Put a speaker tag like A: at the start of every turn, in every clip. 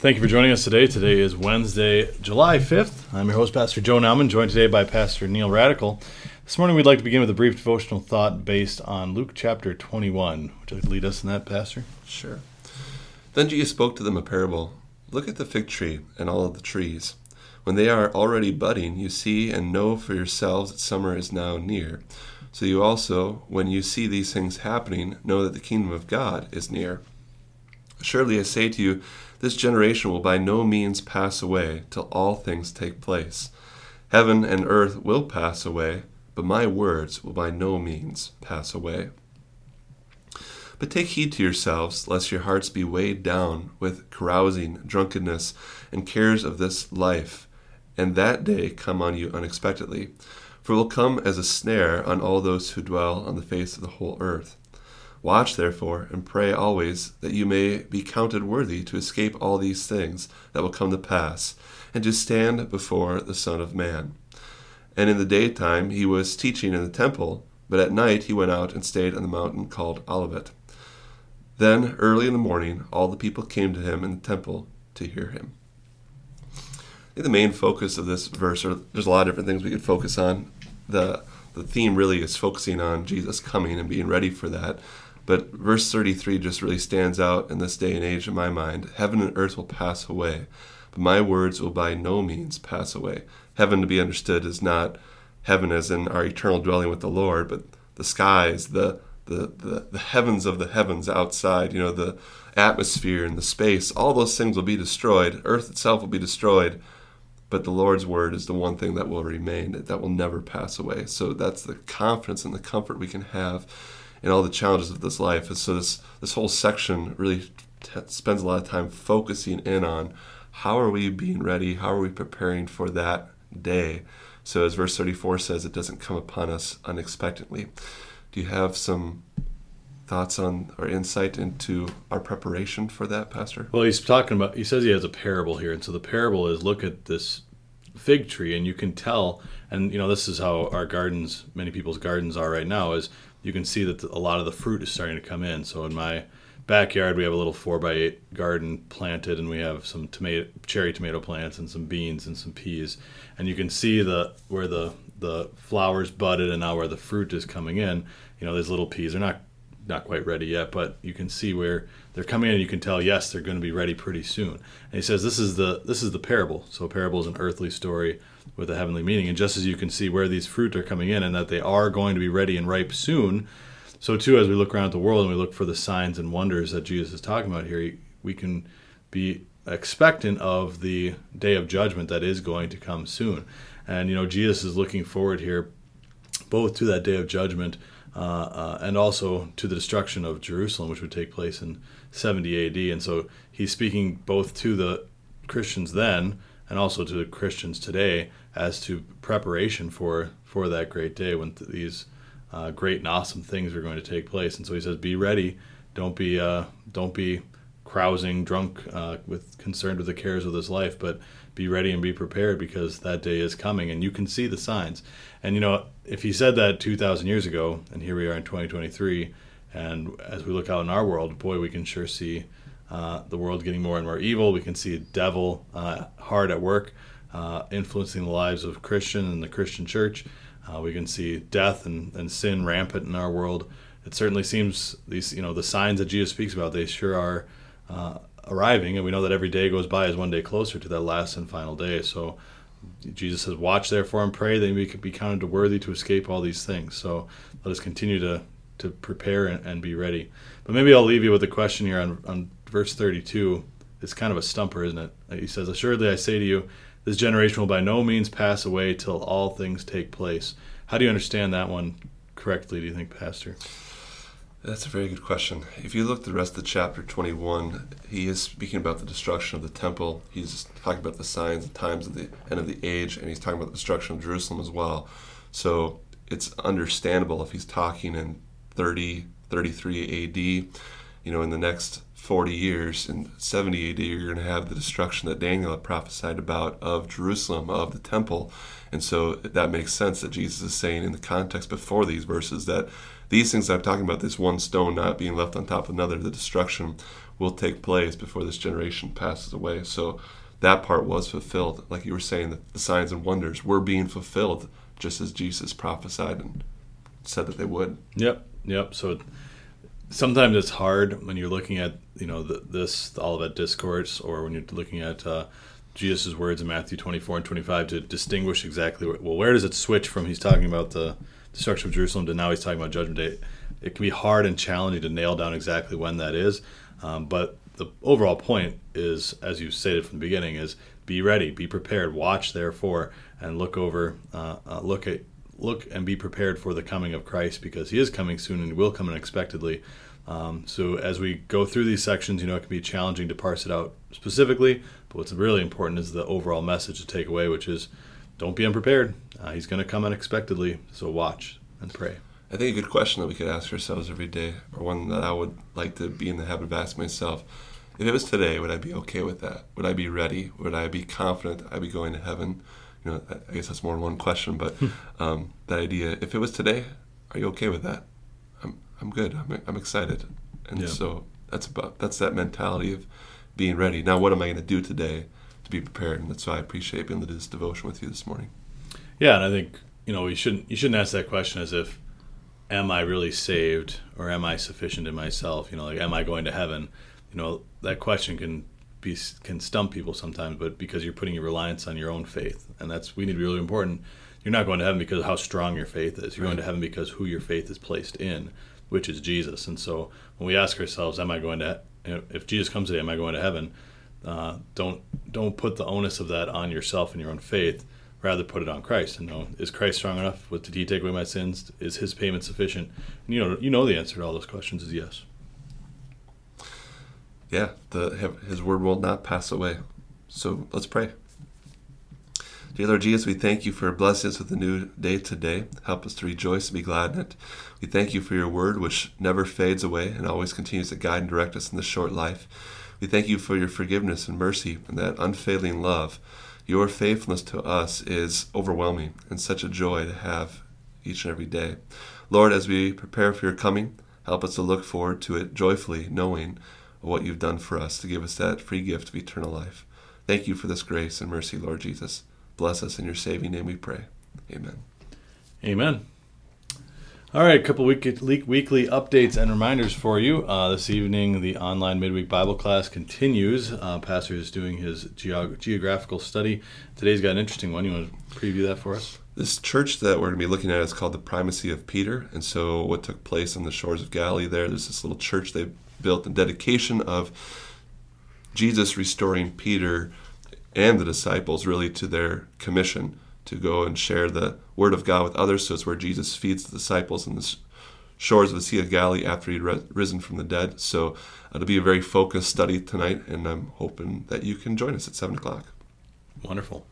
A: Thank you for joining us today. Today is Wednesday, July 5th. I'm your host, Pastor Joe Nauman, joined today by Pastor Neil Radical. This morning, we'd like to begin with a brief devotional thought based on Luke chapter 21. Would you like to lead us in that, Pastor?
B: Sure. Then Jesus spoke to them a parable Look at the fig tree and all of the trees. When they are already budding, you see and know for yourselves that summer is now near. So you also, when you see these things happening, know that the kingdom of God is near. Surely I say to you, this generation will by no means pass away till all things take place. Heaven and earth will pass away, but my words will by no means pass away. But take heed to yourselves, lest your hearts be weighed down with carousing, drunkenness, and cares of this life, and that day come on you unexpectedly. For it will come as a snare on all those who dwell on the face of the whole earth. Watch therefore, and pray always, that you may be counted worthy to escape all these things that will come to pass, and to stand before the Son of Man. And in the daytime he was teaching in the temple, but at night he went out and stayed on the mountain called Olivet. Then, early in the morning, all the people came to him in the temple to hear him. The main focus of this verse, or there's a lot of different things we could focus on. The the theme really is focusing on Jesus coming and being ready for that. But verse 33 just really stands out in this day and age in my mind. Heaven and earth will pass away, but my words will by no means pass away. Heaven, to be understood, is not heaven as in our eternal dwelling with the Lord, but the skies, the the, the, the heavens of the heavens outside, you know, the atmosphere and the space, all those things will be destroyed. Earth itself will be destroyed, but the Lord's word is the one thing that will remain, that will never pass away. So that's the confidence and the comfort we can have and all the challenges of this life. And so this this whole section really t- spends a lot of time focusing in on how are we being ready, how are we preparing for that day. So as verse 34 says, it doesn't come upon us unexpectedly. Do you have some thoughts on or insight into our preparation for that, Pastor?
A: Well, he's talking about. He says he has a parable here, and so the parable is look at this fig tree, and you can tell. And you know, this is how our gardens, many people's gardens are right now. Is you can see that a lot of the fruit is starting to come in. So in my backyard, we have a little four by eight garden planted, and we have some tomato, cherry tomato plants, and some beans and some peas. And you can see the where the the flowers budded, and now where the fruit is coming in. You know, these little peas are not not quite ready yet, but you can see where they're coming in. And you can tell, yes, they're going to be ready pretty soon. And he says this is the this is the parable. So a parable is an earthly story with a heavenly meaning. And just as you can see where these fruit are coming in and that they are going to be ready and ripe soon, so too as we look around the world and we look for the signs and wonders that Jesus is talking about here, we can be expectant of the day of judgment that is going to come soon. And you know, Jesus is looking forward here both to that day of judgment uh, uh, and also to the destruction of Jerusalem, which would take place in 70 AD. And so he's speaking both to the Christians then and also to the Christians today as to preparation for for that great day when th- these uh, great and awesome things are going to take place. And so he says, "Be ready. Don't be uh, don't be carousing, drunk, uh, with concerned with the cares of this life, but be ready and be prepared because that day is coming, and you can see the signs." And you know, if he said that two thousand years ago, and here we are in 2023, and as we look out in our world, boy, we can sure see uh, the world getting more and more evil. We can see a devil uh, hard at work, uh, influencing the lives of Christian and the Christian church. Uh, we can see death and, and sin rampant in our world. It certainly seems these, you know, the signs that Jesus speaks about, they sure are uh, arriving, and we know that every day goes by is one day closer to that last and final day. So Jesus says, "Watch therefore and pray that we could be counted worthy to escape all these things." So let us continue to to prepare and, and be ready. But maybe I'll leave you with a question here on, on verse 32 It's kind of a stumper, isn't it? He says, Assuredly I say to you, this generation will by no means pass away till all things take place. How do you understand that one correctly, do you think, Pastor?
B: That's a very good question. If you look the rest of chapter 21, he is speaking about the destruction of the temple. He's talking about the signs and times of the end of the age, and he's talking about the destruction of Jerusalem as well. So it's understandable if he's talking in 30, 33 AD, you know, in the next 40 years, in 70 AD, you're going to have the destruction that Daniel had prophesied about of Jerusalem, of the temple. And so that makes sense that Jesus is saying in the context before these verses that these things I'm talking about, this one stone not being left on top of another, the destruction, will take place before this generation passes away. So that part was fulfilled. Like you were saying, that the signs and wonders were being fulfilled just as Jesus prophesied and said that they would.
A: Yep, yep. So sometimes it's hard when you're looking at you know the, this the Olivet discourse or when you're looking at uh, Jesus' words in Matthew 24 and 25 to distinguish exactly where, well where does it switch from he's talking about the destruction of Jerusalem to now he's talking about judgment day. It can be hard and challenging to nail down exactly when that is, um, but the overall point is, as you stated from the beginning, is be ready, be prepared, watch therefore, and look over, uh, uh, look at look and be prepared for the coming of Christ because He is coming soon and he will come unexpectedly. Um, so as we go through these sections, you know, it can be challenging to parse it out specifically, but what's really important is the overall message to take away, which is don't be unprepared. Uh, he's going to come unexpectedly, so watch and pray.
B: I think a good question that we could ask ourselves every day, or one that I would like to be in the habit of asking myself, if it was today, would I be okay with that? Would I be ready? Would I be confident I'd be going to heaven? You know, I guess that's more than one question, but hmm. um, that idea, if it was today, are you okay with that? I'm, I'm good. I'm, I'm excited. And yeah. so that's about, that's that mentality of being ready. Now, what am I going to do today to be prepared? And that's why I appreciate being able to do this devotion with you this morning.
A: Yeah. And I think, you know, we shouldn't, you shouldn't ask that question as if, am I really saved or am I sufficient in myself? You know, like, am I going to heaven? You know, that question can be can stump people sometimes, but because you're putting your reliance on your own faith, and that's we need to be really important. You're not going to heaven because of how strong your faith is. You're right. going to heaven because who your faith is placed in, which is Jesus. And so when we ask ourselves, "Am I going to? If Jesus comes today, am I going to heaven?" Uh, don't don't put the onus of that on yourself and your own faith. Rather, put it on Christ and know: Is Christ strong enough? Did He take away my sins? Is His payment sufficient? And you know, you know the answer to all those questions is yes
B: yeah, the His word will not pass away. So let's pray. Dear Lord Jesus, we thank you for blessing us with a new day today. Help us to rejoice and be glad in it. We thank you for your word, which never fades away and always continues to guide and direct us in this short life. We thank you for your forgiveness and mercy and that unfailing love. Your faithfulness to us is overwhelming and such a joy to have each and every day. Lord, as we prepare for your coming, help us to look forward to it joyfully, knowing what you've done for us to give us that free gift of eternal life. Thank you for this grace and mercy, Lord Jesus. Bless us in your saving name, we pray. Amen.
A: Amen. All right, a couple week, weekly updates and reminders for you. Uh, this evening, the online midweek Bible class continues. Uh, Pastor is doing his geog- geographical study. Today's got an interesting one. You want to preview that for us?
B: This church that we're going to be looking at is called the Primacy of Peter. And so, what took place on the shores of Galilee there, there's this little church they built in dedication of Jesus restoring Peter and the disciples really to their commission to go and share the word of God with others. So it's where Jesus feeds the disciples in the shores of the Sea of Galilee after he'd risen from the dead. So it'll be a very focused study tonight, and I'm hoping that you can join us at 7 o'clock.
A: Wonderful.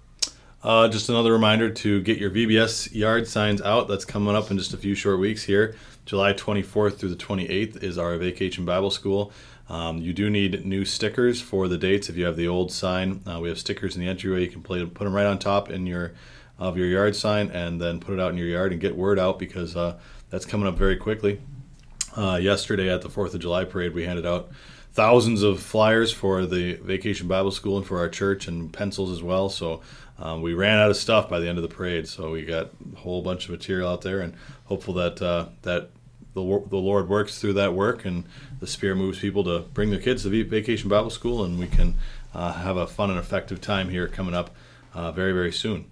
A: Uh, just another reminder to get your VBS yard signs out. That's coming up in just a few short weeks here. July 24th through the 28th is our Vacation Bible School. Um, you do need new stickers for the dates. If you have the old sign, uh, we have stickers in the entryway. You can play, put them right on top in your of your yard sign, and then put it out in your yard and get word out because uh, that's coming up very quickly. Uh, yesterday at the Fourth of July parade, we handed out thousands of flyers for the Vacation Bible School and for our church, and pencils as well. So um, we ran out of stuff by the end of the parade, so we got a whole bunch of material out there, and hopeful that uh, that the, the Lord works through that work and the Spirit moves people to bring their kids to Vacation Bible School, and we can uh, have a fun and effective time here coming up uh, very very soon.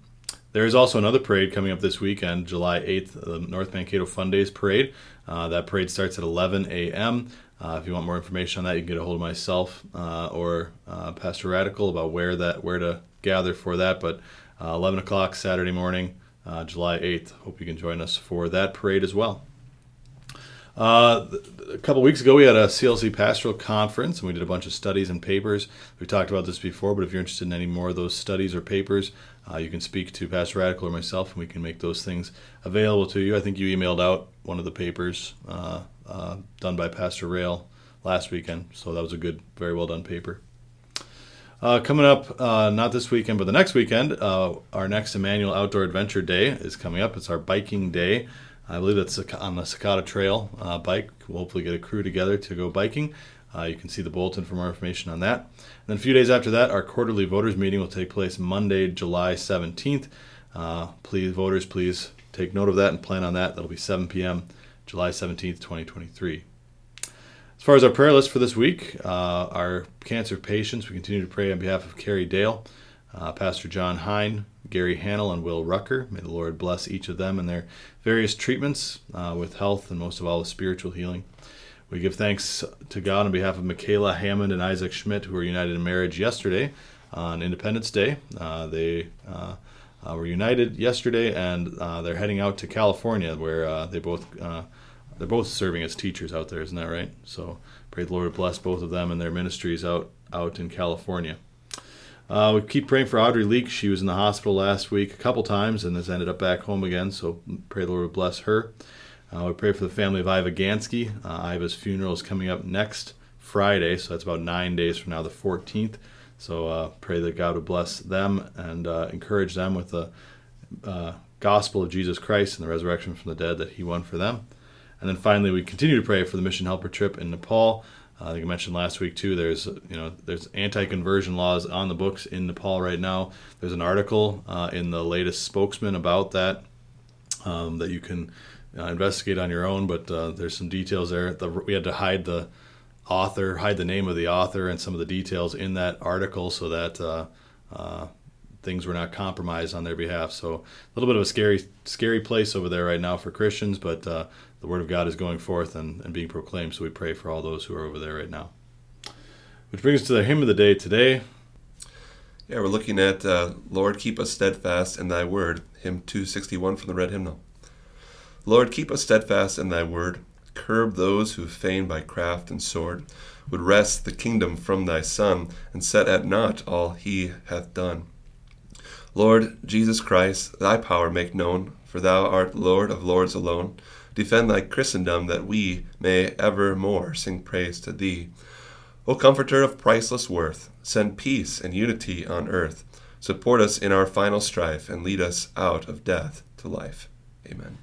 A: There is also another parade coming up this weekend, July 8th, the North Mankato Fun Days Parade. Uh, that parade starts at 11 a.m. Uh, if you want more information on that, you can get a hold of myself uh, or uh, Pastor Radical about where that where to gather for that. But uh, 11 o'clock Saturday morning, uh, July 8th. Hope you can join us for that parade as well. Uh, a couple weeks ago, we had a CLC Pastoral Conference, and we did a bunch of studies and papers. We talked about this before, but if you're interested in any more of those studies or papers, uh, you can speak to Pastor Radical or myself, and we can make those things available to you. I think you emailed out one of the papers uh, uh done by Pastor Rail last weekend, so that was a good, very well done paper. Uh, coming up, uh, not this weekend, but the next weekend, uh, our next Emmanuel Outdoor Adventure Day is coming up. It's our biking day. I believe that's on the Sakatah Trail bike. We'll hopefully get a crew together to go biking. Uh, you can see the bulletin for more information on that. And then a few days after that, our quarterly voters meeting will take place Monday, July 17th. Uh, please, voters, please take note of that and plan on that. That'll be 7 p.m., July 17th, 2023. As far as our prayer list for this week, uh, our cancer patients, we continue to pray on behalf of Carrie Dahle, uh, Pastor John Hein, Gary Hanel, and Will Roettger. May the Lord bless each of them in their various treatments uh, with health and most of all, the spiritual healing. We give thanks to God on behalf of Mikkela Hammond and Isaac Schmitt, who were united in marriage yesterday on Independence Day. Uh, they uh, uh, were united yesterday, and uh, they're heading out to California, where uh, they both they're both serving as teachers out there. Isn't that right? So pray the Lord bless both of them and their ministries out out in California. Uh, we keep praying for Audrey Lueck. She was in the hospital last week a couple times and has ended up back home again. So pray the Lord bless her. Uh, we pray for the family of Iva Ganske. Uh, Iva's funeral is coming up next Friday, so that's about nine days from now, the 14th. So uh, pray that God would bless them and uh, encourage them with the uh, gospel of Jesus Christ and the resurrection from the dead that He won for them. And then finally, we continue to pray for the mission helper trip in Nepal. Uh, I think I mentioned last week too. There's you know there's anti-conversion laws on the books in Nepal right now. There's an article in the latest Spokesman about that um, that you can uh, investigate on your own. But uh, there's some details there. The, we had to hide the author, hide the name of the author, and some of the details in that article so that uh, uh, things were not compromised on their behalf. So a little bit of a scary, scary place over there right now for Christians, but uh, the word of God is going forth and, and being proclaimed. So we pray for all those who are over there right now. Which brings us to the hymn of the day today.
B: Yeah, we're looking at uh, Lord, keep us steadfast in thy word, hymn 261 from the Red Hymnal. Lord, keep us steadfast in thy word, curb those who fain by craft and sword would wrest the kingdom from thy Son, and set at naught all he hath done. Lord Jesus Christ, thy power make known, for thou art Lord of lords alone. Defend thy Christendom that we may evermore sing praise to thee. O Comforter of priceless worth, send peace and unity on earth. Support us in our final strife and lead us out of death to life. Amen.